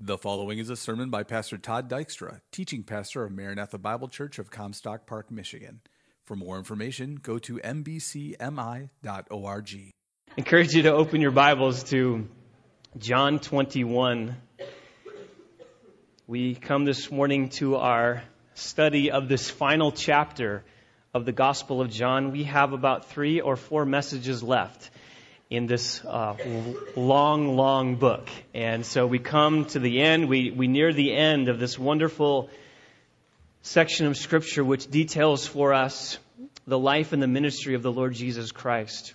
The following is a sermon by Pastor Todd Dykstra, teaching pastor of Maranatha Bible Church of Comstock Park, Michigan. For more information, go to mbcmi.org. encourage you to open your Bibles to John 21. We come this morning to our study of this final chapter of the Gospel of John. We have about three or four messages left in this uh, long, long book. And so we come to the end, we, we near the end of this wonderful section of Scripture which details for us the life and the ministry of the Lord Jesus Christ.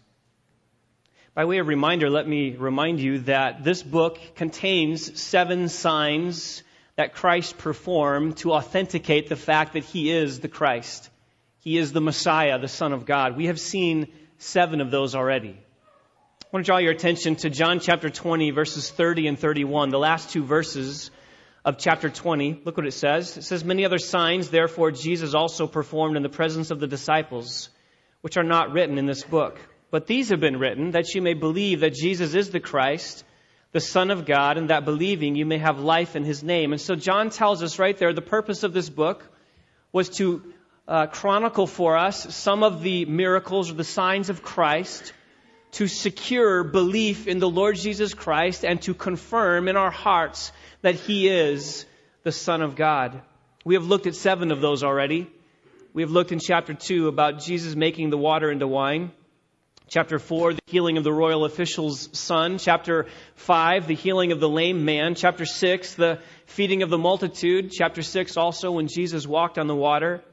By way of reminder, let me remind you that this book contains seven signs that Christ performed to authenticate the fact that he is the Christ. He is the Messiah, the Son of God. We have seen seven of those already. I want to draw your attention to John chapter 20, verses 30 and 31, the last two verses of chapter 20. Look what it says. It says, Many other signs, therefore, Jesus also performed in the presence of the disciples, which are not written in this book. But these have been written that you may believe that Jesus is the Christ, the Son of God, and that believing you may have life in his name. And so John tells us right there the purpose of this book was to uh, chronicle for us some of the miracles or the signs of Christ to secure belief in the Lord Jesus Christ and to confirm in our hearts that He is the Son of God. We have looked at seven of those already. We have looked in chapter 2 about Jesus making the water into wine. Chapter 4, the healing of the royal official's son. Chapter 5, the healing of the lame man. Chapter 6, the feeding of the multitude. Chapter 6, also when Jesus walked on the water.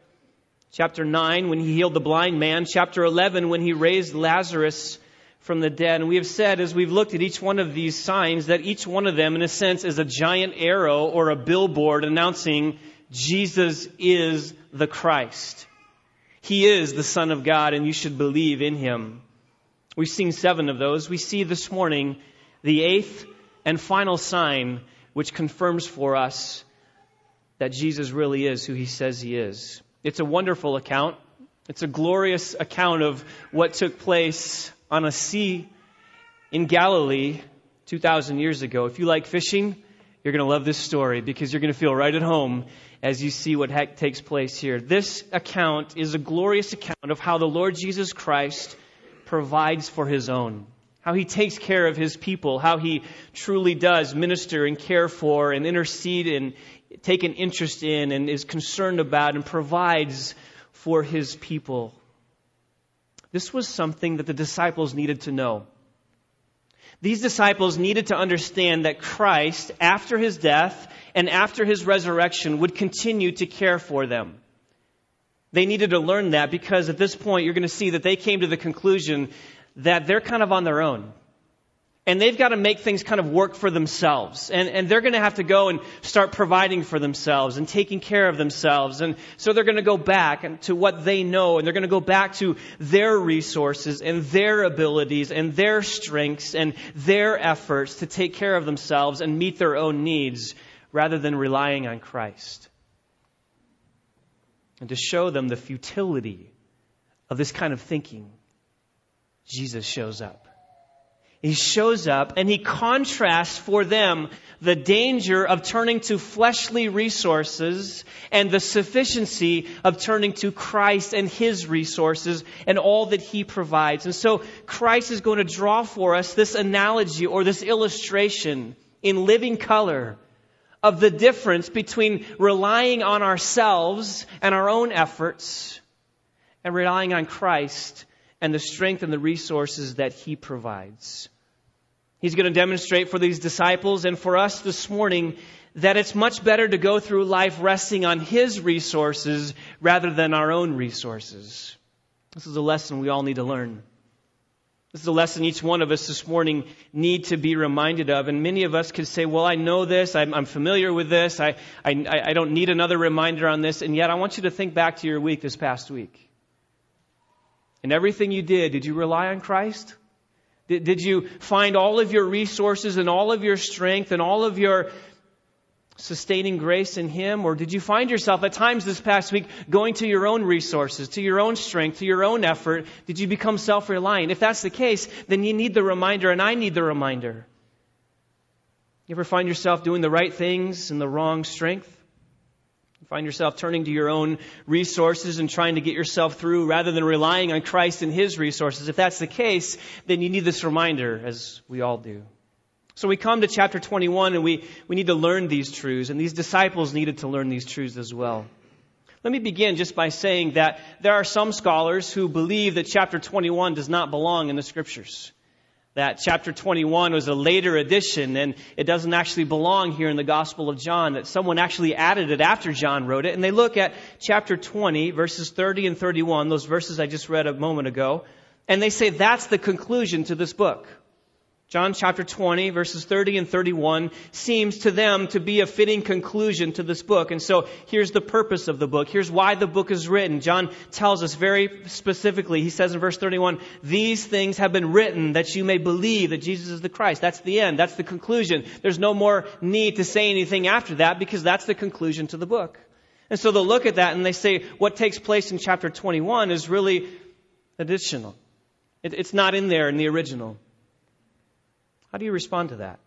Chapter 9, when he healed the blind man. Chapter 11, when he raised Lazarus from the dead. And we have said, as we've looked at each one of these signs, that each one of them, in a sense, is a giant arrow or a billboard announcing Jesus is the Christ. He is the Son of God, and you should believe in him. We've seen seven of those. We see this morning the eighth and final sign, which confirms for us that Jesus really is who he says he is. It's a wonderful account. It's a glorious account of what took place on a sea in Galilee 2,000 years ago. If you like fishing, you're going to love this story because you're going to feel right at home as you see what takes place here. This account is a glorious account of how the Lord Jesus Christ provides for his own, how he takes care of his people, how he truly does minister and care for and intercede and take an interest in and is concerned about and provides for his people. This was something that the disciples needed to know. These disciples needed to understand that Christ, after his death and after his resurrection, would continue to care for them. They needed to learn that because at this point you're going to see that they came to the conclusion that they're kind of on their own and they've got to make things kind of work for themselves. And, and they're going to have to go and start providing for themselves and taking care of themselves. And so they're going to go back to what they know and they're going to go back to their resources and their abilities and their strengths and their efforts to take care of themselves and meet their own needs rather than relying on Christ. And to show them the futility of this kind of thinking, Jesus shows up. He shows up and he contrasts for them the danger of turning to fleshly resources and the sufficiency of turning to Christ and his resources and all that he provides. And so Christ is going to draw for us this analogy or this illustration in living color of the difference between relying on ourselves and our own efforts and relying on Christ and the strength and the resources that He provides. He's going to demonstrate for these disciples and for us this morning that it's much better to go through life resting on His resources rather than our own resources. This is a lesson we all need to learn. This is a lesson each one of us this morning need to be reminded of. And many of us could say, well, I know this. I'm, I'm familiar with this. I, I, I don't need another reminder on this. And yet I want you to think back to your week this past week. In everything you did, did you rely on Christ? Did, did you find all of your resources and all of your strength and all of your sustaining grace in Him? Or did you find yourself at times this past week going to your own resources, to your own strength, to your own effort? Did you become self reliant? If that's the case, then you need the reminder, and I need the reminder. You ever find yourself doing the right things in the wrong strength? Find yourself turning to your own resources and trying to get yourself through rather than relying on Christ and His resources. If that's the case, then you need this reminder, as we all do. So we come to chapter 21 and we, we need to learn these truths, and these disciples needed to learn these truths as well. Let me begin just by saying that there are some scholars who believe that chapter 21 does not belong in the scriptures. That chapter 21 was a later addition and it doesn't actually belong here in the Gospel of John, that someone actually added it after John wrote it. And they look at chapter 20, verses 30 and 31, those verses I just read a moment ago, and they say that's the conclusion to this book. John chapter 20, verses 30 and 31 seems to them to be a fitting conclusion to this book. And so here's the purpose of the book. Here's why the book is written. John tells us very specifically, he says in verse 31, these things have been written that you may believe that Jesus is the Christ. That's the end. That's the conclusion. There's no more need to say anything after that because that's the conclusion to the book. And so they'll look at that and they say what takes place in chapter 21 is really additional. it's not in there in the original. How do you respond to that?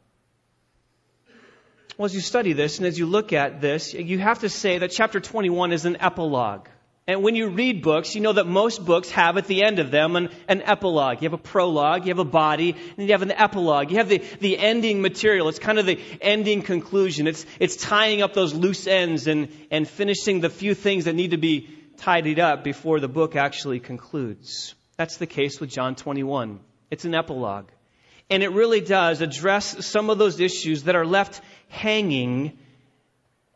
Well, as you study this and as you look at this, you have to say that chapter 21 is an epilogue. And when you read books, you know that most books have at the end of them an, an, epilogue. You have a prologue, you have a body, and you have an epilogue. You have the, the ending material. It's kind of the ending conclusion. It's, it's tying up those loose ends and, and finishing the few things that need to be tidied up before the book actually concludes. That's the case with John 21. It's an epilogue. And it really does address some of those issues that are left hanging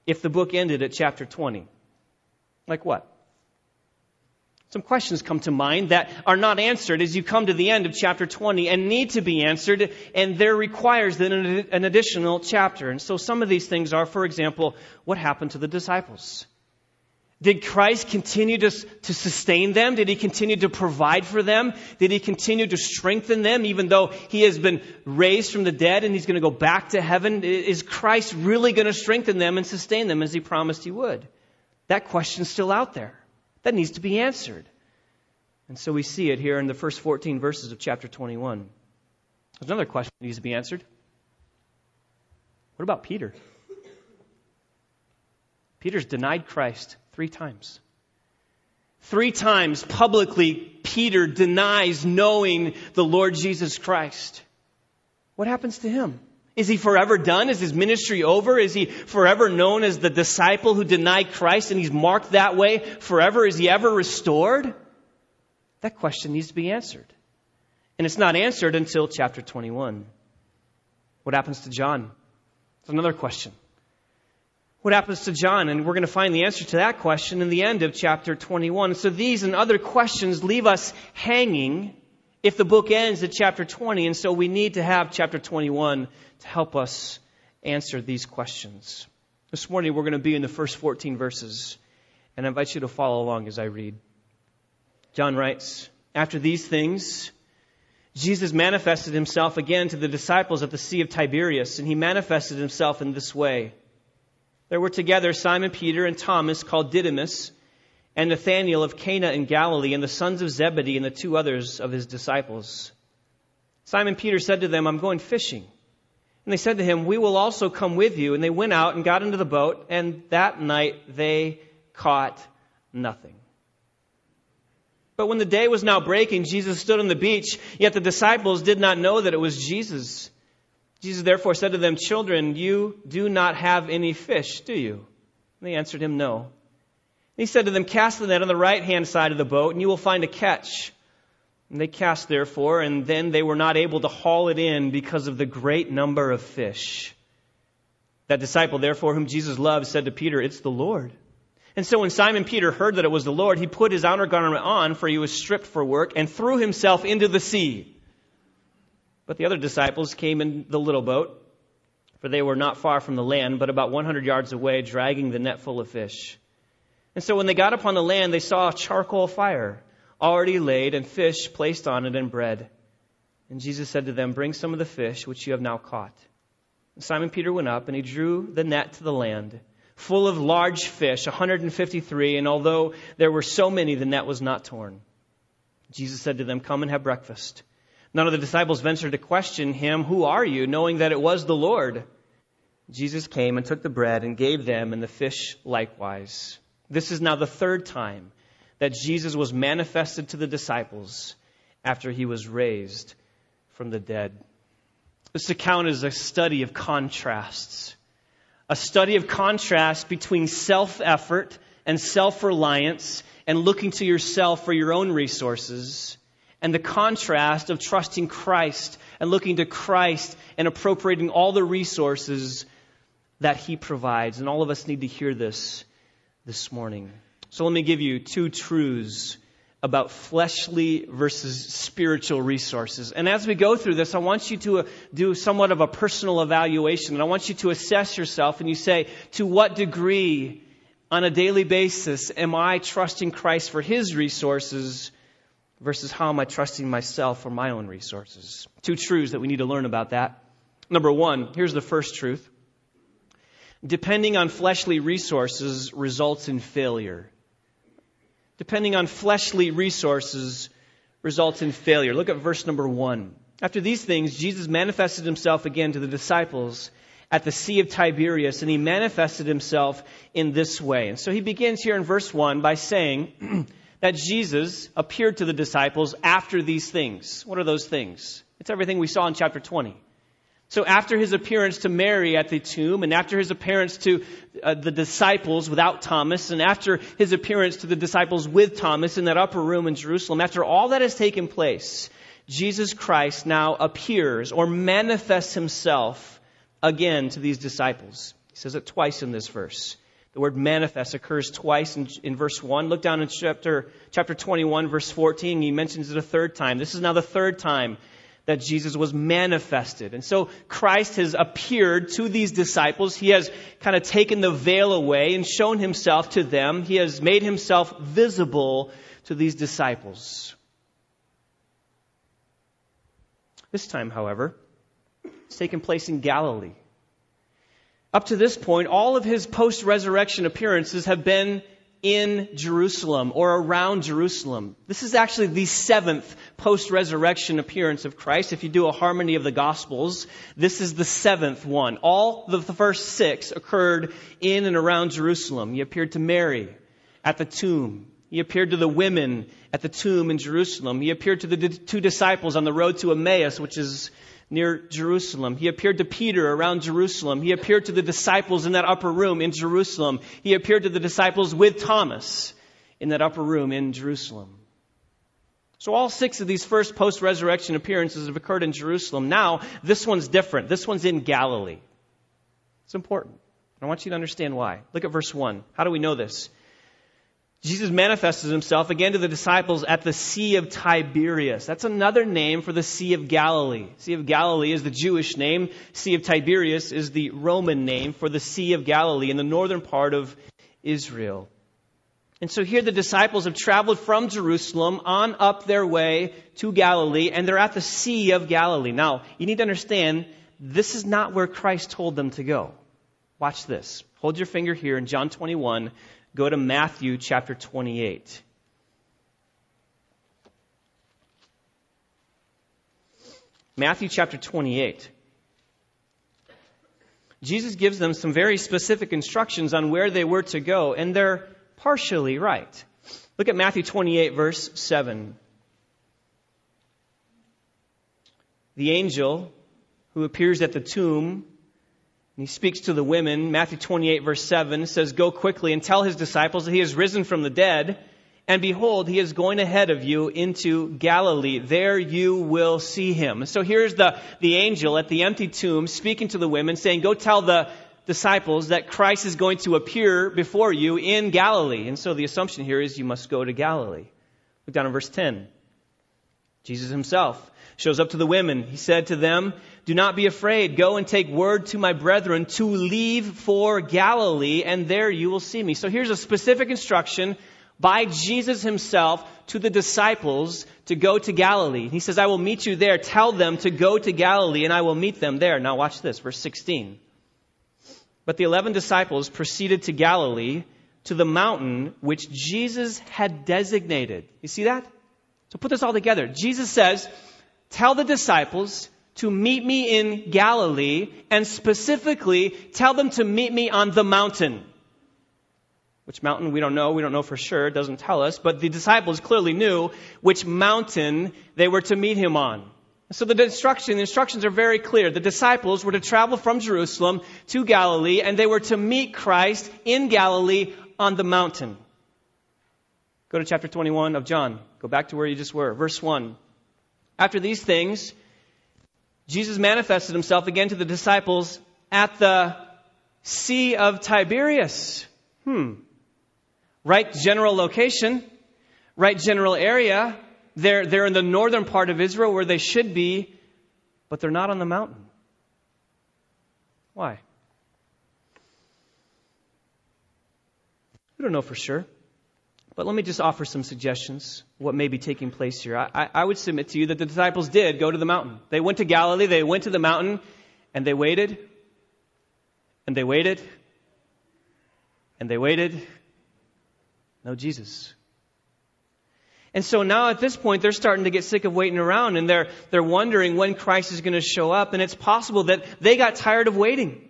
if the book ended at chapter 20. Like what? Some questions come to mind that are not answered as you come to the end of chapter 20 and need to be answered, and there requires then an additional chapter. And so some of these things are, for example, what happened to the disciples? Did Christ continue to, to sustain them? Did he continue to provide for them? Did he continue to strengthen them even though he has been raised from the dead and he's going to go back to heaven? Is Christ really going to strengthen them and sustain them as he promised he would? That question's still out there. That needs to be answered. And so we see it here in the first 14 verses of chapter 21. There's another question that needs to be answered. What about Peter? Peter's denied Christ three times. Three times publicly, Peter denies knowing the Lord Jesus Christ. What happens to him? Is he forever done? Is his ministry over? Is he forever known as the disciple who denied Christ and he's marked that way forever? Is he ever restored? That question needs to be answered. And it's not answered until chapter 21. What happens to John? It's another question. What happens to John? And we're going to find the answer to that question in the end of chapter 21. So these and other questions leave us hanging if the book ends at chapter 20. And so we need to have chapter 21 to help us answer these questions. This morning we're going to be in the first 14 verses. And I invite you to follow along as I read. John writes, After these things, Jesus manifested himself again to the disciples at the Sea of Tiberias, and he manifested himself in this way. There were together Simon Peter and Thomas, called Didymus, and Nathanael of Cana in Galilee, and the sons of Zebedee, and the two others of his disciples. Simon Peter said to them, I'm going fishing. And they said to him, We will also come with you. And they went out and got into the boat, and that night they caught nothing. But when the day was now breaking, Jesus stood on the beach, yet the disciples did not know that it was Jesus. Jesus therefore said to them, Children, you do not have any fish, do you? And they answered him, No. And he said to them, Cast the net on the right hand side of the boat, and you will find a catch. And they cast therefore, and then they were not able to haul it in because of the great number of fish. That disciple, therefore, whom Jesus loved, said to Peter, It's the Lord. And so when Simon Peter heard that it was the Lord, he put his outer garment on, for he was stripped for work, and threw himself into the sea. But the other disciples came in the little boat, for they were not far from the land, but about 100 yards away, dragging the net full of fish. And so when they got upon the land, they saw a charcoal fire already laid, and fish placed on it, and bread. And Jesus said to them, Bring some of the fish which you have now caught. And Simon Peter went up, and he drew the net to the land, full of large fish, 153, and although there were so many, the net was not torn. Jesus said to them, Come and have breakfast. None of the disciples ventured to question him, Who are you? knowing that it was the Lord. Jesus came and took the bread and gave them, and the fish likewise. This is now the third time that Jesus was manifested to the disciples after he was raised from the dead. This account is a study of contrasts, a study of contrast between self effort and self reliance and looking to yourself for your own resources, and the contrast of trusting Christ and looking to Christ and appropriating all the resources that He provides. And all of us need to hear this this morning. So let me give you two truths about fleshly versus spiritual resources. And as we go through this, I want you to uh, do somewhat of a personal evaluation. And I want you to assess yourself and you say, to what degree on a daily basis am I trusting Christ for His resources versus how am I trusting myself or my own resources? Two truths that we need to learn about that. Number one, here's the first truth depending on fleshly resources results in failure. Depending on fleshly resources results in failure. Look at verse number one. After these things, Jesus manifested himself again to the disciples at the Sea of Tiberias, and he manifested himself in this way. And so he begins here in verse 1 by saying that Jesus appeared to the disciples after these things. What are those things? It's everything we saw in chapter 20. So after his appearance to Mary at the tomb, and after his appearance to uh, the disciples without Thomas, and after his appearance to the disciples with Thomas in that upper room in Jerusalem, after all that has taken place, Jesus Christ now appears or manifests himself again to these disciples. He says it twice in this verse. The word manifest occurs twice in, in verse 1. Look down in chapter, chapter 21, verse 14. He mentions it a third time. This is now the third time that Jesus was manifested. And so Christ has appeared to these disciples. He has kind of taken the veil away and shown himself to them. He has made himself visible to these disciples. This time, however, it's taken place in Galilee. Up to this point, all of his post resurrection appearances have been in Jerusalem or around Jerusalem. This is actually the seventh post resurrection appearance of Christ. If you do a harmony of the Gospels, this is the seventh one. All of the first six occurred in and around Jerusalem. He appeared to Mary at the tomb. He appeared to the women at the tomb in Jerusalem. He appeared to the two disciples on the road to Emmaus, which is near Jerusalem. He appeared to Peter around Jerusalem. He appeared to the disciples in that upper room in Jerusalem. He appeared to the disciples with Thomas in that upper room in Jerusalem. So all six of these first post-resurrection appearances have occurred in Jerusalem. Now, this one's different. This one's in Galilee. It's important. I want you to understand why. Look at verse 1. How do we know this? Jesus manifested himself again to the disciples at the Sea of Tiberias. That's another name for the Sea of Galilee. Sea of Galilee is the Jewish name. Sea of Tiberias is the Roman name for the Sea of Galilee in the northern part of Israel. And so here the disciples have traveled from Jerusalem on up their way to Galilee, and they're at the Sea of Galilee. Now, you need to understand, this is not where Christ told them to go. Watch this. Hold your finger here in John 21, go to Matthew chapter 28. Matthew chapter 28. Jesus gives them some very specific instructions on where they were to go, and they're partially right. Look at Matthew 28, verse 7. The angel who appears at the tomb and he speaks to the women. Matthew 28 verse 7 says, Go quickly and tell his disciples that he has risen from the dead. And behold, he is going ahead of you into Galilee. There you will see him. So here's the, the angel at the empty tomb speaking to the women saying, Go tell the disciples that Christ is going to appear before you in Galilee. And so the assumption here is you must go to Galilee. Look down in verse 10. Jesus himself shows up to the women. He said to them, Do not be afraid. Go and take word to my brethren to leave for Galilee, and there you will see me. So here's a specific instruction by Jesus himself to the disciples to go to Galilee. He says, I will meet you there. Tell them to go to Galilee, and I will meet them there. Now watch this, verse 16. But the eleven disciples proceeded to Galilee, to the mountain which Jesus had designated. You see that? So put this all together. Jesus says, Tell the disciples to meet me in Galilee and specifically tell them to meet me on the mountain. Which mountain we don't know. We don't know for sure. It doesn't tell us. But the disciples clearly knew which mountain they were to meet him on. So the instruction, the instructions are very clear. The disciples were to travel from Jerusalem to Galilee and they were to meet Christ in Galilee on the mountain. Go to chapter 21 of John. Go back to where you just were. Verse 1. After these things, Jesus manifested himself again to the disciples at the Sea of Tiberias. Hmm. Right general location, right general area. They're, they're in the northern part of Israel where they should be, but they're not on the mountain. Why? We don't know for sure. But let me just offer some suggestions what may be taking place here. I, I, would submit to you that the disciples did go to the mountain. They went to Galilee, they went to the mountain, and they waited, and they waited, and they waited. No Jesus. And so now at this point, they're starting to get sick of waiting around and they're, they're wondering when Christ is going to show up. And it's possible that they got tired of waiting.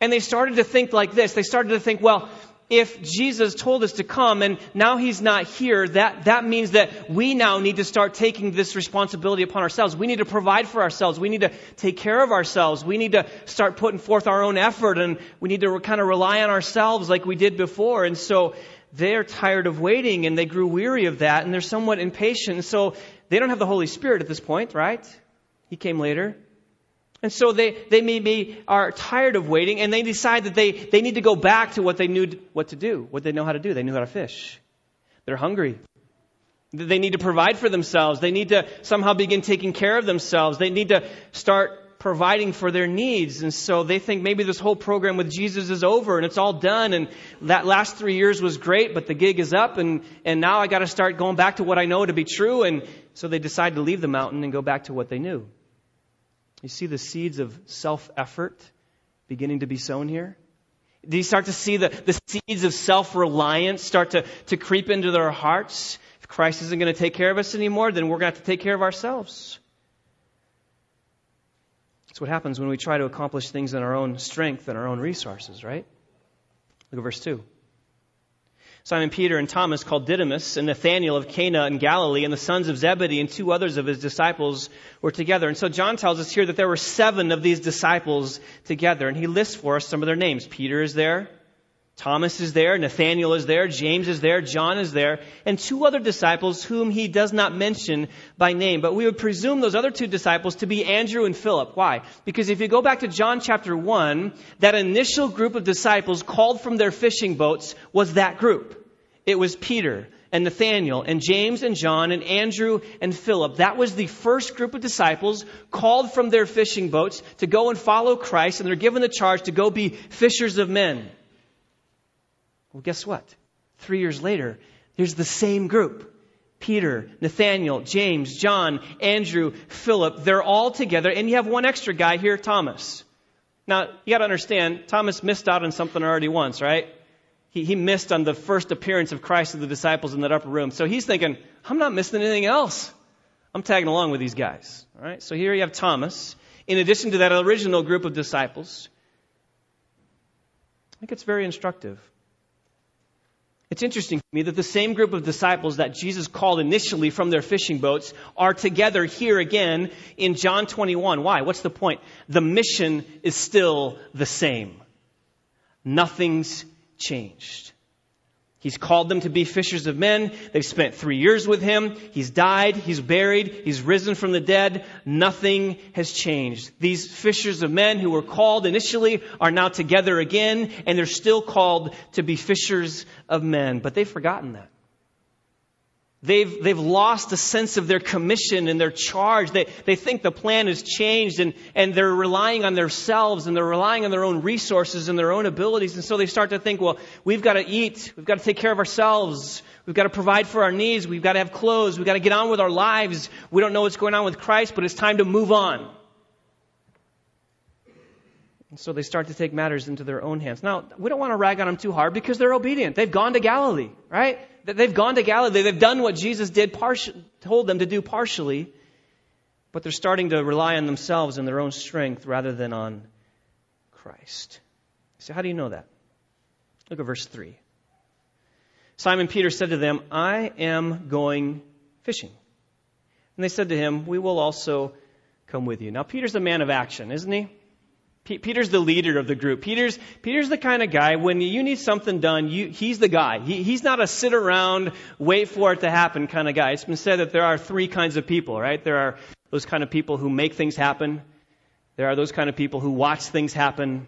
And they started to think like this. They started to think, well, if Jesus told us to come and now he's not here, that, that means that we now need to start taking this responsibility upon ourselves. We need to provide for ourselves. We need to take care of ourselves. We need to start putting forth our own effort and we need to kind of rely on ourselves like we did before. And so they're tired of waiting and they grew weary of that and they're somewhat impatient. So they don't have the Holy Spirit at this point, right? He came later. And so they, they maybe are tired of waiting and they decide that they, they need to go back to what they knew what to do, what they know how to do. They knew how to fish. They're hungry. They need to provide for themselves. They need to somehow begin taking care of themselves. They need to start providing for their needs. And so they think maybe this whole program with Jesus is over and it's all done. And that last three years was great, but the gig is up and, and now I got to start going back to what I know to be true. And so they decide to leave the mountain and go back to what they knew. You see the seeds of self effort beginning to be sown here? Do you start to see the, the seeds of self reliance start to, to creep into their hearts? If Christ isn't going to take care of us anymore, then we're going to have to take care of ourselves. That's what happens when we try to accomplish things in our own strength and our own resources, right? Look at verse 2. Simon Peter and Thomas called Didymus and Nathanael of Cana in Galilee and the sons of Zebedee and two others of his disciples were together. And so John tells us here that there were seven of these disciples together and he lists for us some of their names. Peter is there. Thomas is there, Nathanael is there, James is there, John is there, and two other disciples whom he does not mention by name. But we would presume those other two disciples to be Andrew and Philip. Why? Because if you go back to John chapter 1, that initial group of disciples called from their fishing boats was that group. It was Peter and Nathanael and James and John and Andrew and Philip. That was the first group of disciples called from their fishing boats to go and follow Christ, and they're given the charge to go be fishers of men. Well, guess what? Three years later, here's the same group. Peter, Nathanael, James, John, Andrew, Philip, they're all together, and you have one extra guy here, Thomas. Now, you gotta understand, Thomas missed out on something already once, right? He, he missed on the first appearance of Christ to the disciples in that upper room. So he's thinking, I'm not missing anything else. I'm tagging along with these guys. All right? So here you have Thomas, in addition to that original group of disciples. I think it's very instructive. It's interesting to me that the same group of disciples that Jesus called initially from their fishing boats are together here again in John 21. Why? What's the point? The mission is still the same. Nothing's changed. He's called them to be fishers of men. They've spent three years with him. He's died. He's buried. He's risen from the dead. Nothing has changed. These fishers of men who were called initially are now together again, and they're still called to be fishers of men. But they've forgotten that. They've, they've lost a sense of their commission and their charge. They, they think the plan has changed and, and they're relying on themselves and they're relying on their own resources and their own abilities. And so they start to think, well, we've got to eat. We've got to take care of ourselves. We've got to provide for our needs. We've got to have clothes. We've got to get on with our lives. We don't know what's going on with Christ, but it's time to move on. And so they start to take matters into their own hands. Now, we don't want to rag on them too hard because they're obedient. They've gone to Galilee, right? They've gone to Galilee. They've done what Jesus did, told them to do partially. but they're starting to rely on themselves and their own strength rather than on Christ. So, how do you know that? Look at verse 3. Simon Peter said to them, I am going fishing. And they said to him, We will also come with you. Now, Peter's a man of action, isn't he? Peter's the leader of the group. Peter's, Peter's the kind of guy, when you need something done, you, he's the guy. He, he's not a sit around, wait for it to happen kind of guy. It's been said that there are three kinds of people, right? There are those kind of people who make things happen. There are those kind of people who watch things happen.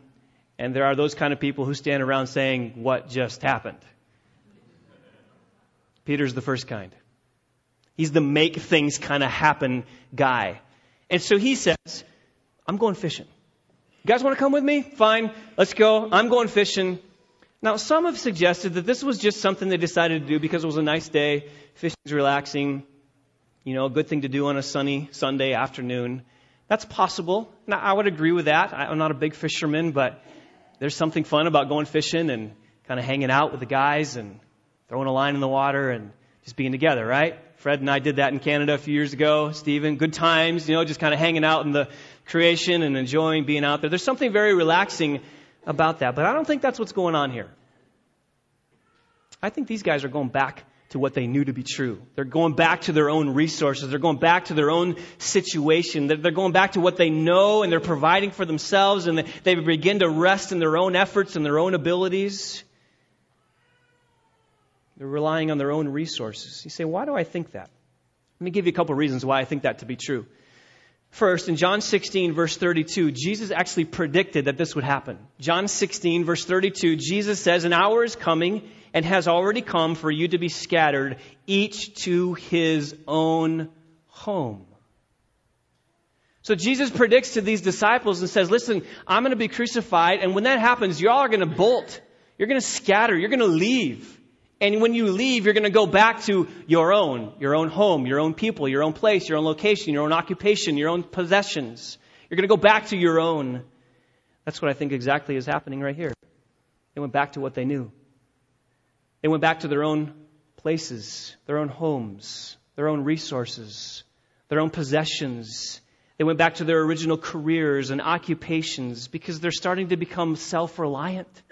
And there are those kind of people who stand around saying, What just happened? Peter's the first kind. He's the make things kind of happen guy. And so he says, I'm going fishing. You guys want to come with me? Fine, let's go. I'm going fishing. Now, some have suggested that this was just something they decided to do because it was a nice day, fishing's relaxing, you know, a good thing to do on a sunny Sunday afternoon. That's possible. Now, I would agree with that. I'm not a big fisherman, but there's something fun about going fishing and kind of hanging out with the guys and throwing a line in the water and just being together, right? Fred and I did that in Canada a few years ago. Stephen, good times, you know, just kind of hanging out in the creation and enjoying being out there. There's something very relaxing about that, but I don't think that's what's going on here. I think these guys are going back to what they knew to be true. They're going back to their own resources. They're going back to their own situation. They're going back to what they know and they're providing for themselves and they begin to rest in their own efforts and their own abilities. They're relying on their own resources. You say, why do I think that? Let me give you a couple of reasons why I think that to be true. First, in John 16, verse 32, Jesus actually predicted that this would happen. John 16, verse 32, Jesus says, An hour is coming and has already come for you to be scattered, each to his own home. So Jesus predicts to these disciples and says, listen, I'm going to be crucified, and when that happens, y'all are going to bolt. You're going to scatter. You're going to leave. And when you leave, you're going to go back to your own, your own home, your own people, your own place, your own location, your own occupation, your own possessions. You're going to go back to your own. That's what I think exactly is happening right here. They went back to what they knew. They went back to their own places, their own homes, their own resources, their own possessions. They went back to their original careers and occupations because they're starting to become self reliant.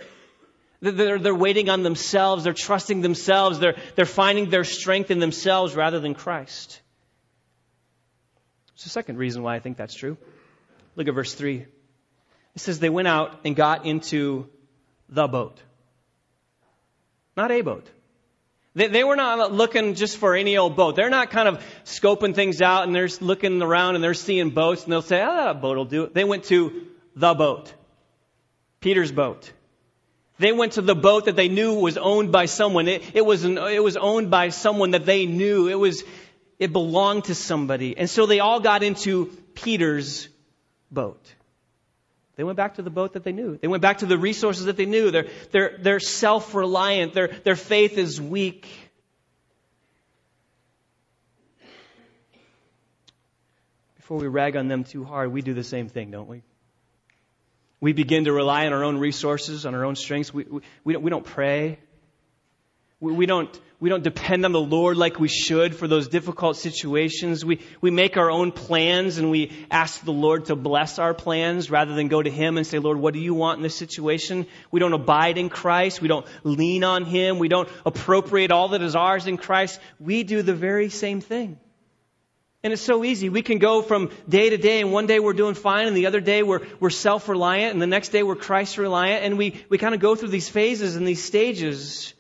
They're, they're waiting on themselves, they're trusting themselves, they're, they're finding their strength in themselves rather than Christ. The second reason why I think that's true. Look at verse 3. It says, They went out and got into the boat not a boat. They, they were not looking just for any old boat. They're not kind of scoping things out and they're looking around and they're seeing boats and they'll say, oh, that boat will do it. They went to the boat. Peter's boat. They went to the boat that they knew was owned by someone. It, it, was an, it was owned by someone that they knew. It was, it belonged to somebody. And so they all got into Peter's boat. They went back to the boat that they knew. They went back to the resources that they knew. They're, they're, they're self reliant, their, their faith is weak. Before we rag on them too hard, we do the same thing, don't we? We begin to rely on our own resources, on our own strengths. We, we, we, don't, we don't pray. We, we don't we don't depend on the Lord like we should for those difficult situations. We, we make our own plans and we ask the Lord to bless our plans rather than go to Him and say, Lord, what do you want in this situation? We don't abide in Christ. We don't lean on Him. We don't appropriate all that is ours in Christ. We do the very same thing. And it's so easy. We can go from day to day, and one day we're doing fine, and the other day we're, we're self reliant, and the next day we're Christ reliant, and we, we kind of go through these phases and these stages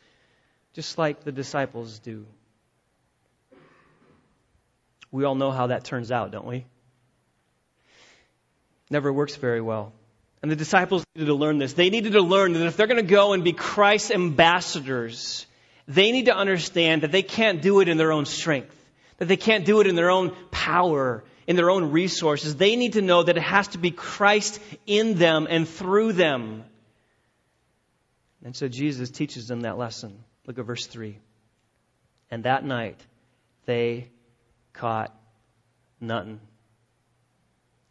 just like the disciples do. We all know how that turns out, don't we? Never works very well. And the disciples needed to learn this. They needed to learn that if they're going to go and be Christ's ambassadors, they need to understand that they can't do it in their own strength, that they can't do it in their own power, in their own resources. They need to know that it has to be Christ in them and through them. And so Jesus teaches them that lesson. Look at verse 3. And that night they caught nothing.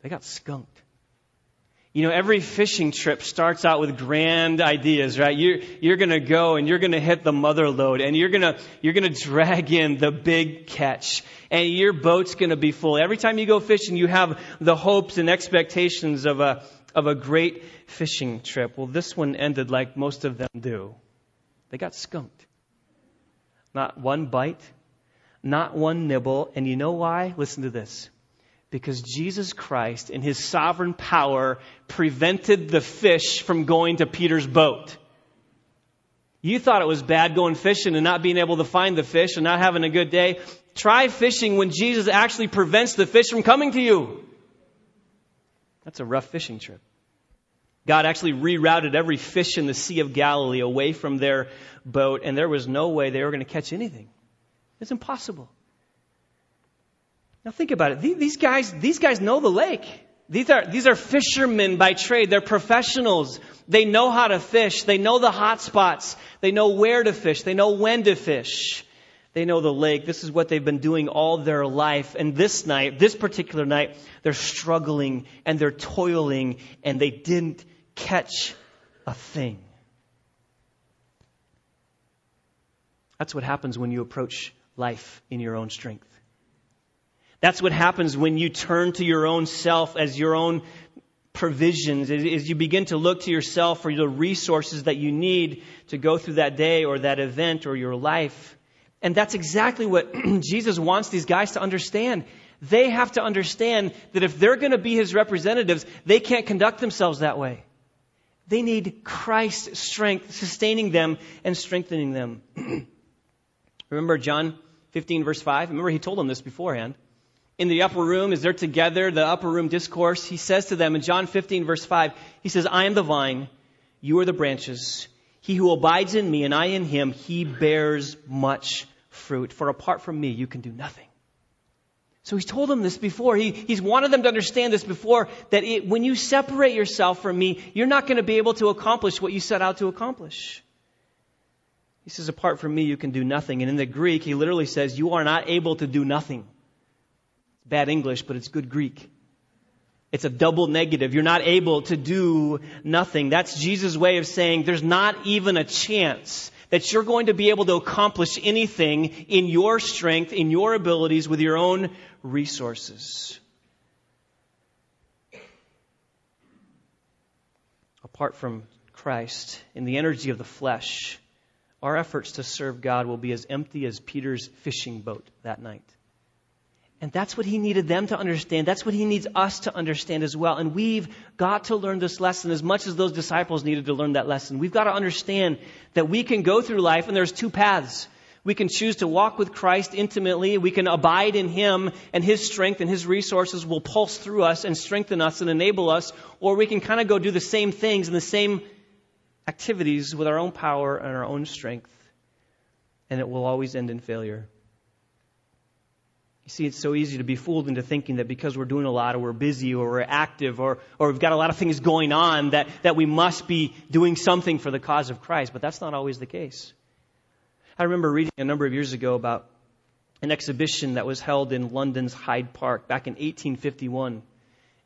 They got skunked. You know, every fishing trip starts out with grand ideas, right? You're, you're gonna go and you're gonna hit the mother lode and you're gonna, you're gonna drag in the big catch and your boat's gonna be full. Every time you go fishing, you have the hopes and expectations of a, of a great fishing trip. Well, this one ended like most of them do. They got skunked. Not one bite, not one nibble, and you know why? Listen to this because Jesus Christ, in his sovereign power, prevented the fish from going to Peter's boat. You thought it was bad going fishing and not being able to find the fish and not having a good day. Try fishing when Jesus actually prevents the fish from coming to you. That's a rough fishing trip. God actually rerouted every fish in the Sea of Galilee away from their boat, and there was no way they were going to catch anything. It's impossible. Now think about it. These guys, these guys know the lake. These are, these are fishermen by trade. They're professionals. They know how to fish. They know the hot spots. They know where to fish. They know when to fish. They know the lake. This is what they've been doing all their life. And this night, this particular night, they're struggling and they're toiling and they didn't catch a thing. That's what happens when you approach life in your own strength. That's what happens when you turn to your own self as your own provisions, as you begin to look to yourself for the resources that you need to go through that day or that event or your life. And that's exactly what Jesus wants these guys to understand. They have to understand that if they're going to be his representatives, they can't conduct themselves that way. They need Christ's strength sustaining them and strengthening them. Remember John 15 verse 5? Remember he told them this beforehand in the upper room, as they're together, the upper room discourse, he says to them in John 15, verse 5, he says, I am the vine, you are the branches. He who abides in me and I in him, he bears much fruit. For apart from me, you can do nothing. So he's told them this before. He, he's wanted them to understand this before that it, when you separate yourself from me, you're not going to be able to accomplish what you set out to accomplish. He says, apart from me, you can do nothing. And in the Greek, he literally says, you are not able to do nothing bad English, but it's good Greek. It's a double negative. You're not able to do nothing. That's Jesus' way of saying there's not even a chance that you're going to be able to accomplish anything in your strength, in your abilities, with your own resources. Apart from Christ, in the energy of the flesh, our efforts to serve God will be as empty as Peter's fishing boat that night. And that's what he needed them to understand. That's what he needs us to understand as well. And we've got to learn this lesson as much as those disciples needed to learn that lesson. We've got to understand that we can go through life and there's two paths. We can choose to walk with Christ intimately. We can abide in Him and His strength and His resources will pulse through us and strengthen us and enable us. Or we can kind of go do the same things and the same activities with our own power and our own strength. And it will always end in failure. You see, it's so easy to be fooled into thinking that because we're doing a lot or we're busy or we're active or, or we've got a lot of things going on that, that we must be doing something for the cause of Christ. But that's not always the case. I remember reading a number of years ago about an exhibition that was held in London's Hyde Park back in 1851.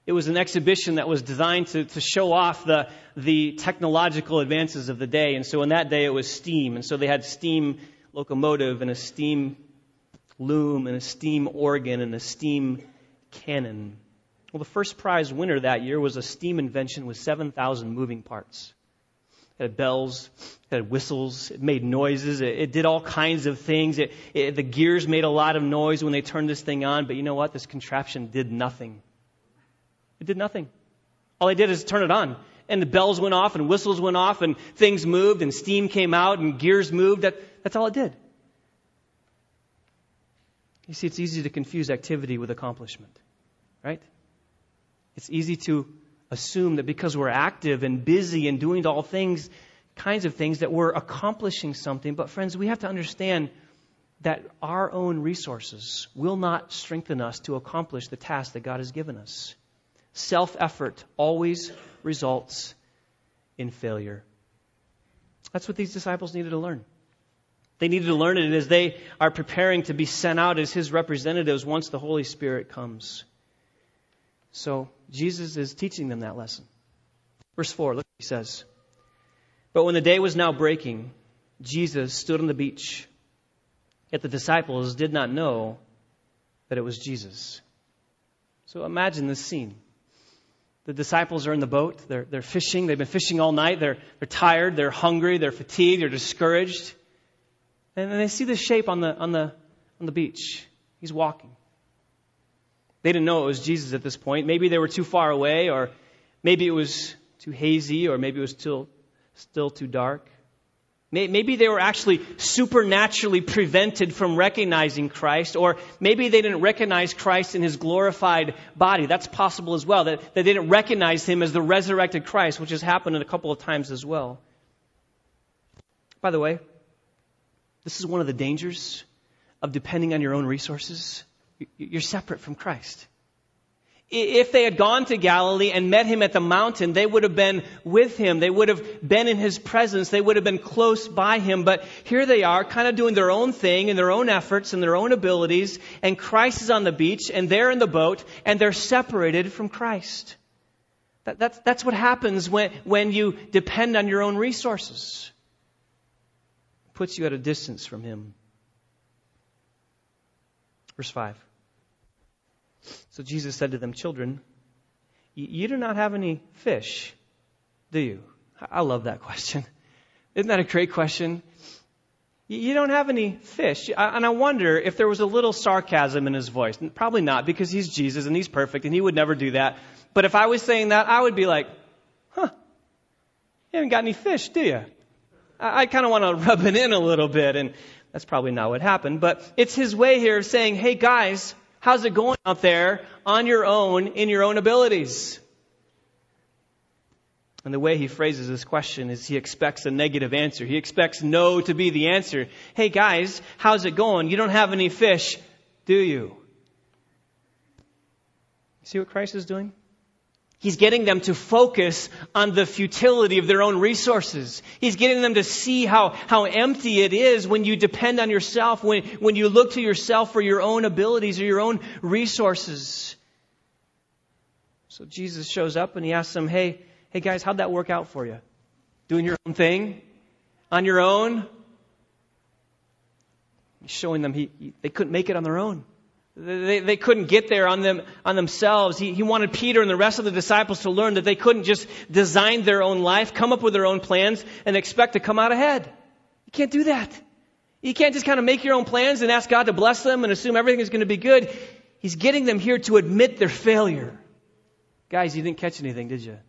It was an exhibition that was designed to, to show off the, the technological advances of the day. And so in that day it was steam. And so they had steam locomotive and a steam loom and a steam organ and a steam cannon. Well, the first prize winner that year was a steam invention with 7,000 moving parts. It had bells, it had whistles, it made noises, it, it did all kinds of things. It, it, the gears made a lot of noise when they turned this thing on, but you know what? This contraption did nothing. It did nothing. All they did is turn it on. And the bells went off and whistles went off and things moved and steam came out and gears moved. That, that's all it did. You see, it's easy to confuse activity with accomplishment, right? It's easy to assume that because we're active and busy and doing all things, kinds of things, that we're accomplishing something. But, friends, we have to understand that our own resources will not strengthen us to accomplish the task that God has given us. Self effort always results in failure. That's what these disciples needed to learn. They needed to learn it as they are preparing to be sent out as his representatives once the Holy Spirit comes. So Jesus is teaching them that lesson. Verse 4, look what he says. But when the day was now breaking, Jesus stood on the beach. Yet the disciples did not know that it was Jesus. So imagine this scene. The disciples are in the boat. They're, they're fishing. They've been fishing all night. They're, they're tired. They're hungry. They're fatigued. They're discouraged. And they see this shape on the, on the, on the beach. He's walking. They didn't know it was Jesus at this point. Maybe they were too far away, or maybe it was too hazy, or maybe it was still, still too dark. Maybe they were actually supernaturally prevented from recognizing Christ, or maybe they didn't recognize Christ in his glorified body. That's possible as well, that they didn't recognize him as the resurrected Christ, which has happened a couple of times as well. By the way, this is one of the dangers of depending on your own resources. You're separate from Christ if they had gone to Galilee and met him at the mountain, they would have been with him. They would have been in his presence. They would have been close by him. But here they are, kind of doing their own thing in their own efforts and their own abilities. And Christ is on the beach and they're in the boat and they're separated from Christ. That, that's, that's what happens when, when you depend on your own resources. Puts you at a distance from him. Verse 5. So Jesus said to them, Children, you do not have any fish, do you? I love that question. Isn't that a great question? You don't have any fish. And I wonder if there was a little sarcasm in his voice. Probably not, because he's Jesus and he's perfect and he would never do that. But if I was saying that, I would be like, huh, you haven't got any fish, do you? I kind of want to rub it in a little bit. And that's probably not what happened. But it's his way here of saying, hey guys, How's it going out there on your own in your own abilities? And the way he phrases this question is he expects a negative answer. He expects no to be the answer. Hey guys, how's it going? You don't have any fish, do you? See what Christ is doing? He's getting them to focus on the futility of their own resources. He's getting them to see how, how empty it is when you depend on yourself, when, when you look to yourself for your own abilities or your own resources. So Jesus shows up and he asks them, hey, hey guys, how'd that work out for you? Doing your own thing? On your own? He's showing them he, he, they couldn't make it on their own. They, they couldn't get there on them on themselves. He, he wanted Peter and the rest of the disciples to learn that they couldn't just design their own life, come up with their own plans, and expect to come out ahead. You can't do that. You can't just kind of make your own plans and ask God to bless them and assume everything is going to be good. He's getting them here to admit their failure. Guys, you didn't catch anything, did you?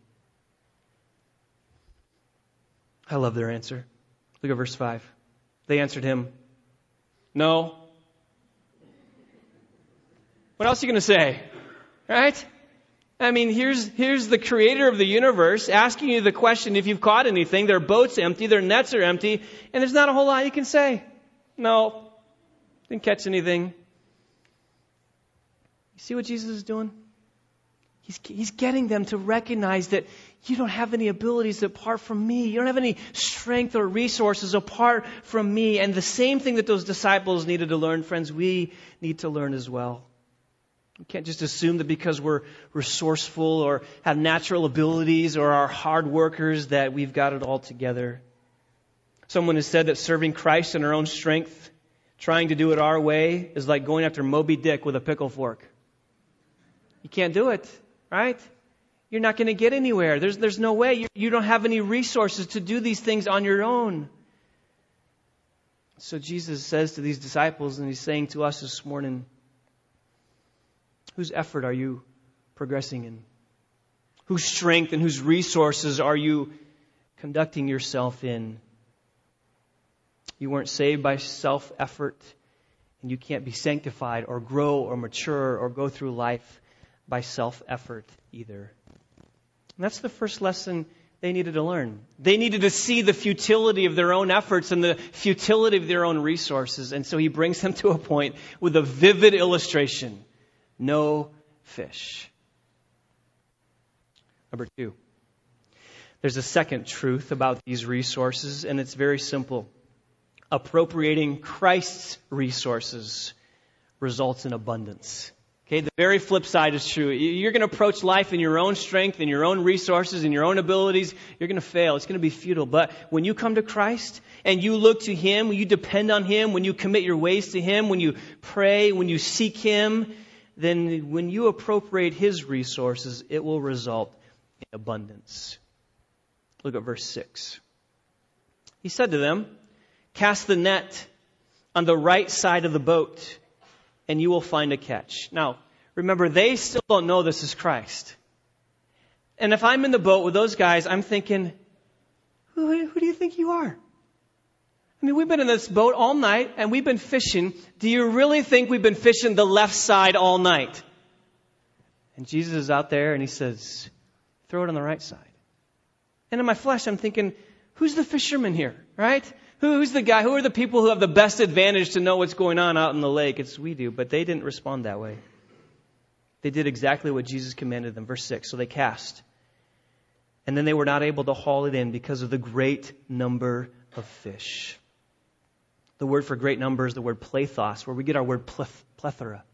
I love their answer. Look at verse 5. They answered him, No, what else are you going to say? Right? I mean, here's, here's the creator of the universe asking you the question if you've caught anything. Their boat's empty, their nets are empty, and there's not a whole lot you can say. No, didn't catch anything. You see what Jesus is doing? He's, he's getting them to recognize that you don't have any abilities apart from me. You don't have any strength or resources apart from me. And the same thing that those disciples needed to learn, friends, we need to learn as well. We can't just assume that because we're resourceful or have natural abilities or are hard workers that we've got it all together. Someone has said that serving Christ in our own strength, trying to do it our way, is like going after Moby Dick with a pickle fork. You can't do it, right? You're not going to get anywhere. There's, there's no way. You, you don't have any resources to do these things on your own. So Jesus says to these disciples, and he's saying to us this morning, Whose effort are you progressing in? Whose strength and whose resources are you conducting yourself in? You weren't saved by self effort, and you can't be sanctified or grow or mature or go through life by self effort either. And that's the first lesson they needed to learn. They needed to see the futility of their own efforts and the futility of their own resources. And so he brings them to a point with a vivid illustration no fish. Number two, there's a second truth about these resources, and it's very simple. Appropriating Christ's resources results in abundance. Okay, the very flip side is true. You're going to approach life in your own strength, in your own resources, in your own abilities. You're going to fail. It's going to be futile. But when you come to Christ and you look to Him, when you depend on Him, when you commit your ways to Him, when you pray, when you seek Him, then when you appropriate His resources, it will result in abundance. Look at verse 6. He said to them, Cast the net on the right side of the boat and you will find a catch. Now, remember, they still don't know this is Christ. And if I'm in the boat with those guys, I'm thinking, who, who do you think you are? I mean, we've been in this boat all night and we've been fishing. Do you really think we've been fishing the left side all night? And Jesus is out there and he says, throw it on the right side. And in my flesh, I'm thinking, who's the fisherman here, right? Who's the guy? Who are the people who have the best advantage to know what's going on out in the lake? It's we do, but they didn't respond that way. They did exactly what Jesus commanded them. Verse 6. So they cast. And then they were not able to haul it in because of the great number of fish. The word for great number is the word plethos, where we get our word plethora.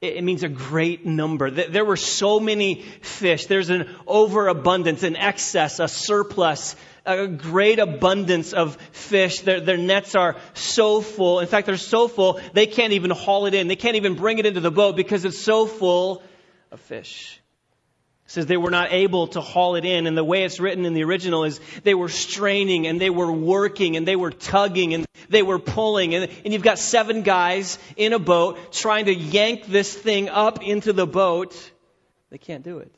It means a great number. There were so many fish. There's an overabundance, an excess, a surplus, a great abundance of fish. Their, their nets are so full. In fact, they're so full, they can't even haul it in. They can't even bring it into the boat because it's so full of fish. Says they were not able to haul it in. And the way it's written in the original is they were straining and they were working and they were tugging and they were pulling. And, and you've got seven guys in a boat trying to yank this thing up into the boat. They can't do it.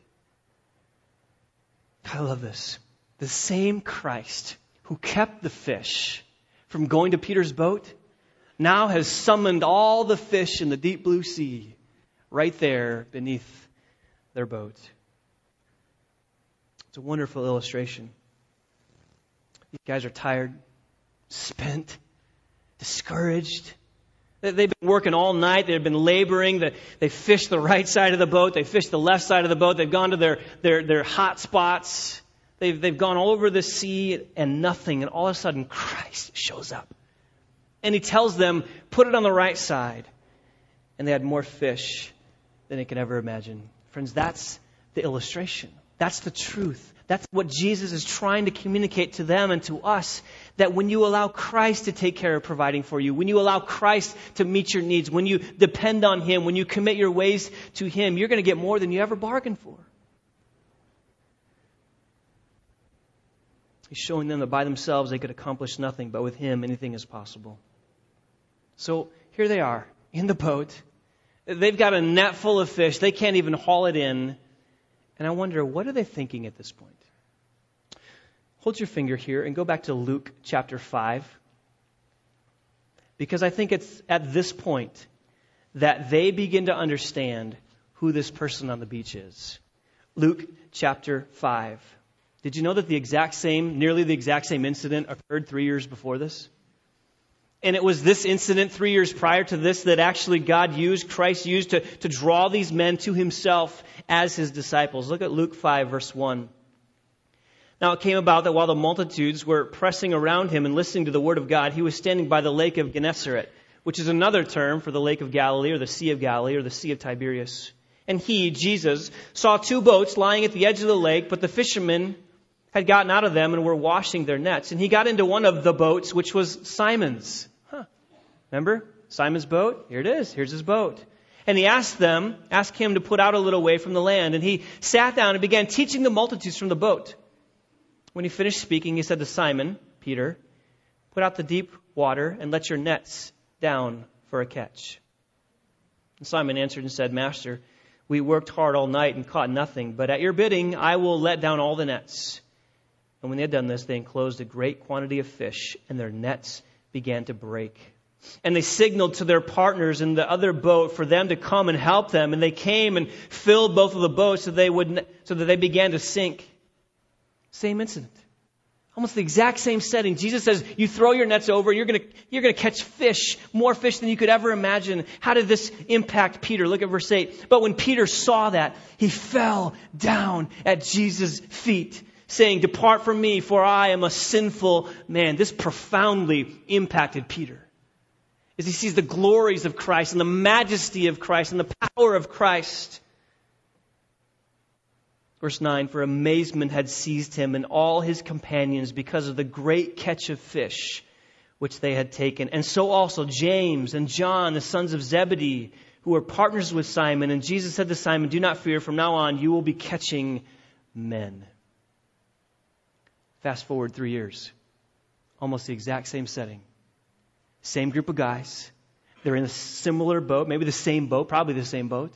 I love this the same Christ who kept the fish from going to Peter's boat now has summoned all the fish in the deep blue sea right there beneath their boat. It's a wonderful illustration. These guys are tired, spent, discouraged. They've been working all night. They've been laboring. They fished the right side of the boat. They fished the left side of the boat. They've gone to their, their, their hot spots. They've, they've gone all over the sea and nothing, and all of a sudden Christ shows up. And he tells them, put it on the right side. And they had more fish than they could ever imagine. Friends, that's the illustration. That's the truth. That's what Jesus is trying to communicate to them and to us. That when you allow Christ to take care of providing for you, when you allow Christ to meet your needs, when you depend on Him, when you commit your ways to Him, you're going to get more than you ever bargained for. He's showing them that by themselves they could accomplish nothing, but with Him anything is possible. So here they are in the boat. They've got a net full of fish. They can't even haul it in. And I wonder, what are they thinking at this point? Hold your finger here and go back to Luke chapter 5. Because I think it's at this point that they begin to understand who this person on the beach is. Luke chapter 5. Did you know that the exact same, nearly the exact same incident occurred three years before this? And it was this incident three years prior to this that actually God used, Christ used to, to draw these men to himself as his disciples. Look at Luke 5, verse 1. Now it came about that while the multitudes were pressing around him and listening to the word of God, he was standing by the lake of Gennesaret, which is another term for the lake of Galilee or the Sea of Galilee or the Sea of Tiberias. And he, Jesus, saw two boats lying at the edge of the lake, but the fishermen had gotten out of them and were washing their nets. And he got into one of the boats, which was Simon's. Remember? Simon's boat? Here it is. Here's his boat. And he asked them, asked him to put out a little way from the land. And he sat down and began teaching the multitudes from the boat. When he finished speaking, he said to Simon, Peter, put out the deep water and let your nets down for a catch. And Simon answered and said, Master, we worked hard all night and caught nothing, but at your bidding, I will let down all the nets. And when they had done this, they enclosed a great quantity of fish, and their nets began to break. And they signaled to their partners in the other boat for them to come and help them. And they came and filled both of the boats so, they would, so that they began to sink. Same incident. Almost the exact same setting. Jesus says, you throw your nets over you're gonna, you're gonna catch fish, more fish than you could ever imagine. How did this impact Peter? Look at verse 8. But when Peter saw that, he fell down at Jesus' feet saying, Depart from me, for I am a sinful man. This profoundly impacted Peter. As he sees the glories of Christ and the majesty of Christ and the power of Christ. Verse 9 For amazement had seized him and all his companions because of the great catch of fish which they had taken. And so also James and John, the sons of Zebedee, who were partners with Simon. And Jesus said to Simon, Do not fear, from now on you will be catching men. Fast forward three years, almost the exact same setting. Same group of guys. They're in a similar boat, maybe the same boat, probably the same boat.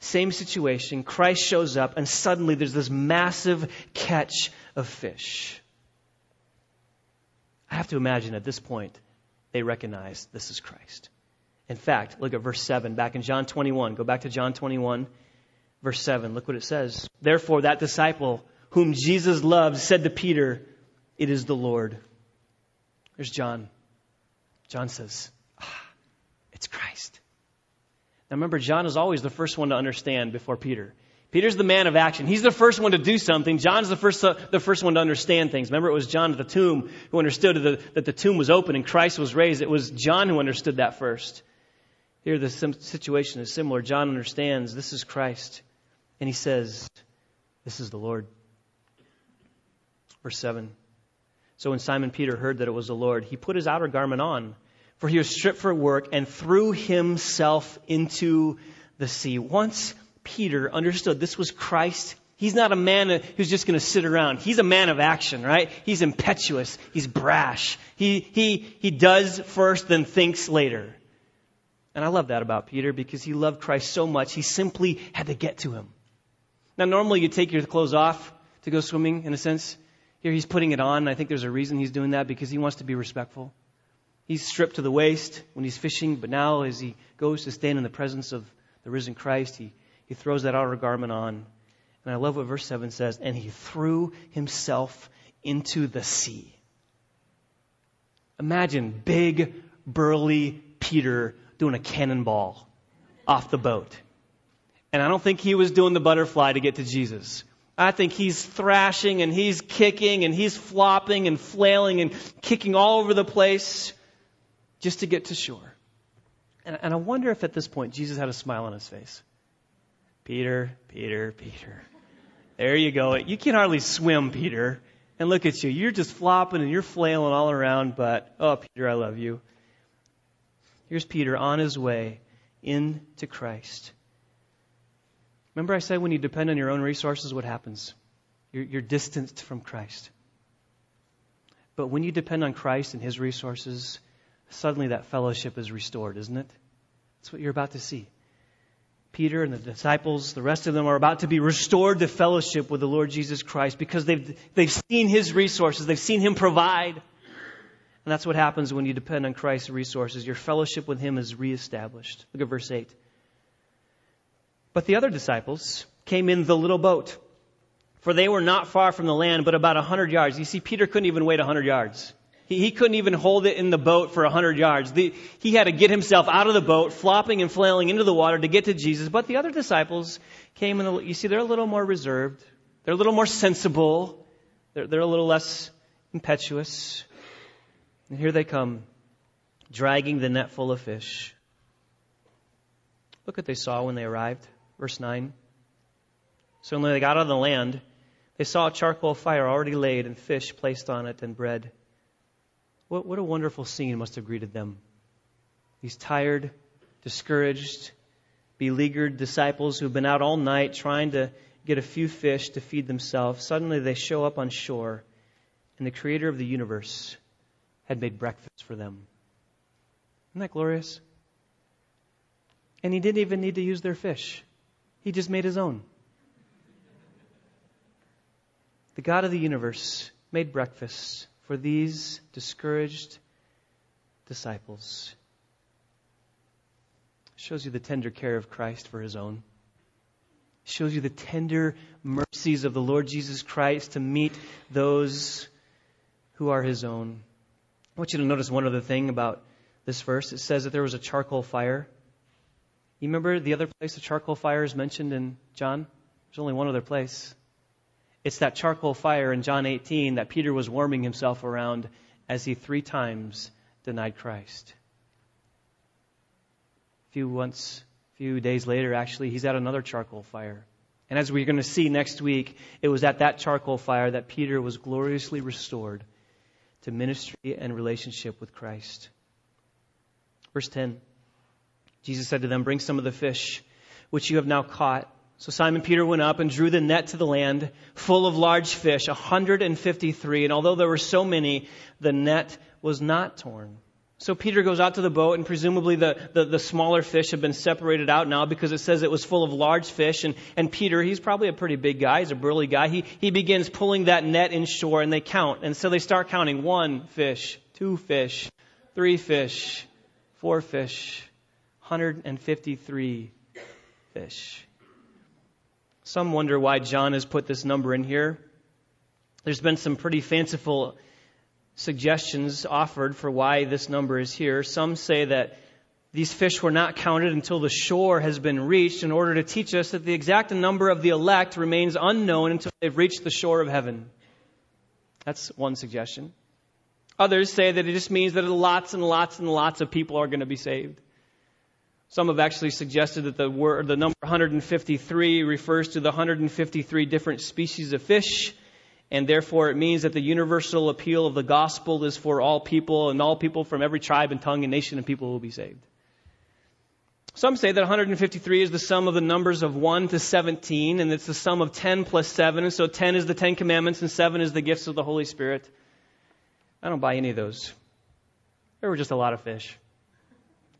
Same situation. Christ shows up, and suddenly there's this massive catch of fish. I have to imagine at this point they recognize this is Christ. In fact, look at verse 7 back in John 21. Go back to John 21, verse 7. Look what it says. Therefore, that disciple whom Jesus loved said to Peter, It is the Lord. There's John. John says, ah, It's Christ. Now remember, John is always the first one to understand before Peter. Peter's the man of action. He's the first one to do something. John's the first, the first one to understand things. Remember, it was John at the tomb who understood the, that the tomb was open and Christ was raised. It was John who understood that first. Here, the situation is similar. John understands this is Christ, and he says, This is the Lord. Verse 7. So when Simon Peter heard that it was the Lord, he put his outer garment on, for he was stripped for work, and threw himself into the sea. Once Peter understood this was Christ, he's not a man who's just going to sit around. He's a man of action, right? He's impetuous. He's brash. He, he, he does first, then thinks later. And I love that about Peter because he loved Christ so much, he simply had to get to him. Now, normally you take your clothes off to go swimming, in a sense. Here he's putting it on. and I think there's a reason he's doing that because he wants to be respectful. He's stripped to the waist when he's fishing, but now as he goes to stand in the presence of the risen Christ, he, he throws that outer garment on. And I love what verse 7 says, and he threw himself into the sea. Imagine big, burly Peter doing a cannonball off the boat. And I don't think he was doing the butterfly to get to Jesus. I think he's thrashing and he's kicking and he's flopping and flailing and kicking all over the place just to get to shore. And, and I wonder if at this point Jesus had a smile on his face. Peter, Peter, Peter. There you go. You can hardly swim, Peter. And look at you. You're just flopping and you're flailing all around, but, oh, Peter, I love you. Here's Peter on his way into Christ. Remember, I said when you depend on your own resources, what happens? You're, you're distanced from Christ. But when you depend on Christ and His resources, suddenly that fellowship is restored, isn't it? That's what you're about to see. Peter and the disciples, the rest of them are about to be restored to fellowship with the Lord Jesus Christ because they've, they've seen His resources. They've seen Him provide. And that's what happens when you depend on Christ's resources. Your fellowship with Him is reestablished. Look at verse 8. But the other disciples came in the little boat, for they were not far from the land, but about a hundred yards. You see, Peter couldn't even wait a hundred yards. He, he, couldn't even hold it in the boat for a hundred yards. The, he had to get himself out of the boat, flopping and flailing into the water to get to Jesus. But the other disciples came in the, you see, they're a little more reserved. They're a little more sensible. They're, they're a little less impetuous. And here they come, dragging the net full of fish. Look what they saw when they arrived. Verse 9. So when they got on the land, they saw a charcoal fire already laid and fish placed on it and bread. What, what a wonderful scene must have greeted them. These tired, discouraged, beleaguered disciples who've been out all night trying to get a few fish to feed themselves, suddenly they show up on shore, and the creator of the universe had made breakfast for them. Isn't that glorious? And he didn't even need to use their fish. He just made his own. The God of the universe made breakfast for these discouraged disciples. Shows you the tender care of Christ for his own. Shows you the tender mercies of the Lord Jesus Christ to meet those who are his own. I want you to notice one other thing about this verse. It says that there was a charcoal fire you remember the other place the charcoal fire is mentioned in John? There's only one other place. It's that charcoal fire in John 18 that Peter was warming himself around as he three times denied Christ. A few few days later, actually, he's at another charcoal fire. And as we're going to see next week, it was at that charcoal fire that Peter was gloriously restored to ministry and relationship with Christ. Verse 10 Jesus said to them, Bring some of the fish which you have now caught. So Simon Peter went up and drew the net to the land, full of large fish, 153. And although there were so many, the net was not torn. So Peter goes out to the boat, and presumably the, the, the, smaller fish have been separated out now because it says it was full of large fish. And, and Peter, he's probably a pretty big guy, he's a burly guy. He, he begins pulling that net inshore, and they count. And so they start counting one fish, two fish, three fish, four fish, 153 fish. Some wonder why John has put this number in here. There's been some pretty fanciful suggestions offered for why this number is here. Some say that these fish were not counted until the shore has been reached in order to teach us that the exact number of the elect remains unknown until they've reached the shore of heaven. That's one suggestion. Others say that it just means that lots and lots and lots of people are going to be saved. Some have actually suggested that the word, the number 153 refers to the 153 different species of fish, and therefore it means that the universal appeal of the gospel is for all people, and all people from every tribe and tongue and nation and people will be saved. Some say that 153 is the sum of the numbers of 1 to 17, and it's the sum of 10 plus 7, and so 10 is the Ten Commandments, and 7 is the gifts of the Holy Spirit. I don't buy any of those. There were just a lot of fish.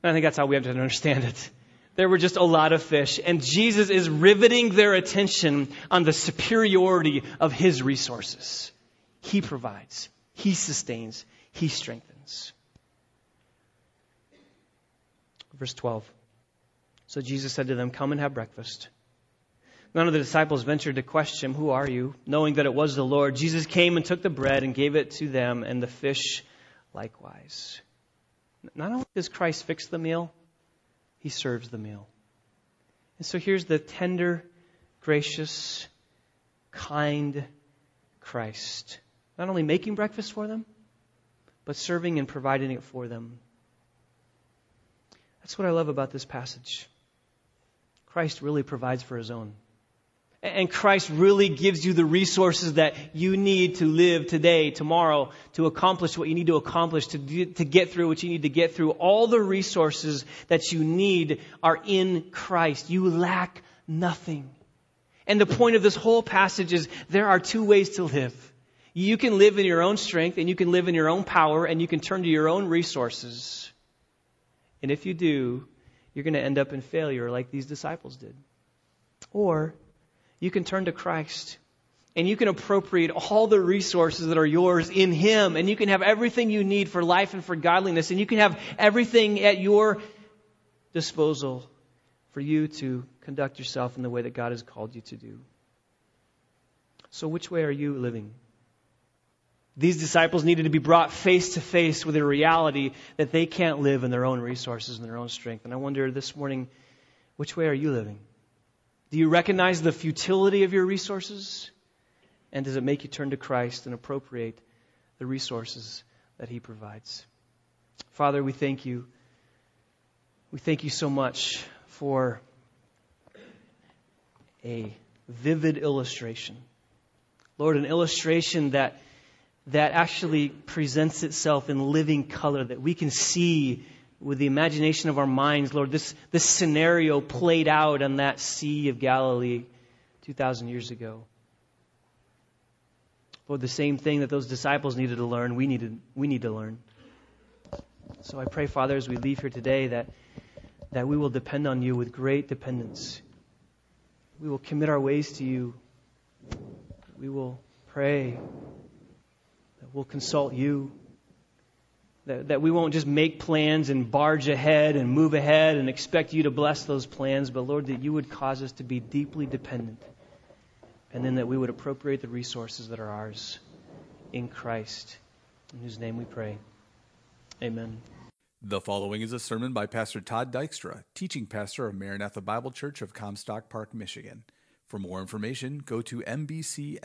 And I think that's how we have to understand it. There were just a lot of fish, and Jesus is riveting their attention on the superiority of his resources. He provides, he sustains, he strengthens. Verse 12. So Jesus said to them, Come and have breakfast. None of the disciples ventured to question, Who are you? Knowing that it was the Lord, Jesus came and took the bread and gave it to them, and the fish likewise. Not only does Christ fix the meal, he serves the meal. And so here's the tender, gracious, kind Christ. Not only making breakfast for them, but serving and providing it for them. That's what I love about this passage. Christ really provides for his own. And Christ really gives you the resources that you need to live today, tomorrow, to accomplish what you need to accomplish, to, to get through what you need to get through. All the resources that you need are in Christ. You lack nothing. And the point of this whole passage is there are two ways to live. You can live in your own strength and you can live in your own power and you can turn to your own resources. And if you do, you're going to end up in failure like these disciples did. Or you can turn to Christ and you can appropriate all the resources that are yours in Him, and you can have everything you need for life and for godliness, and you can have everything at your disposal for you to conduct yourself in the way that God has called you to do. So, which way are you living? These disciples needed to be brought face to face with a reality that they can't live in their own resources and their own strength. And I wonder this morning, which way are you living? Do you recognize the futility of your resources? And does it make you turn to Christ and appropriate the resources that He provides? Father, we thank you. We thank you so much for a vivid illustration. Lord, an illustration that, that actually presents itself in living color, that we can see with the imagination of our minds, Lord, this, this scenario played out on that Sea of Galilee 2,000 years ago. Lord, the same thing that those disciples needed to learn, we, needed, we need to learn. So I pray, Father, as we leave here today, that, that we will depend on you with great dependence. We will commit our ways to you. We will pray. That we'll consult you. That, that we won't just make plans and barge ahead and move ahead and expect you to bless those plans, but Lord, that you would cause us to be deeply dependent. And then that we would appropriate the resources that are ours in Christ, in whose name we pray. Amen. The following is a sermon by Pastor Todd Dykstra, teaching pastor of Maranatha Bible Church of Comstock Park, Michigan. For more information, go to mbcmi.org.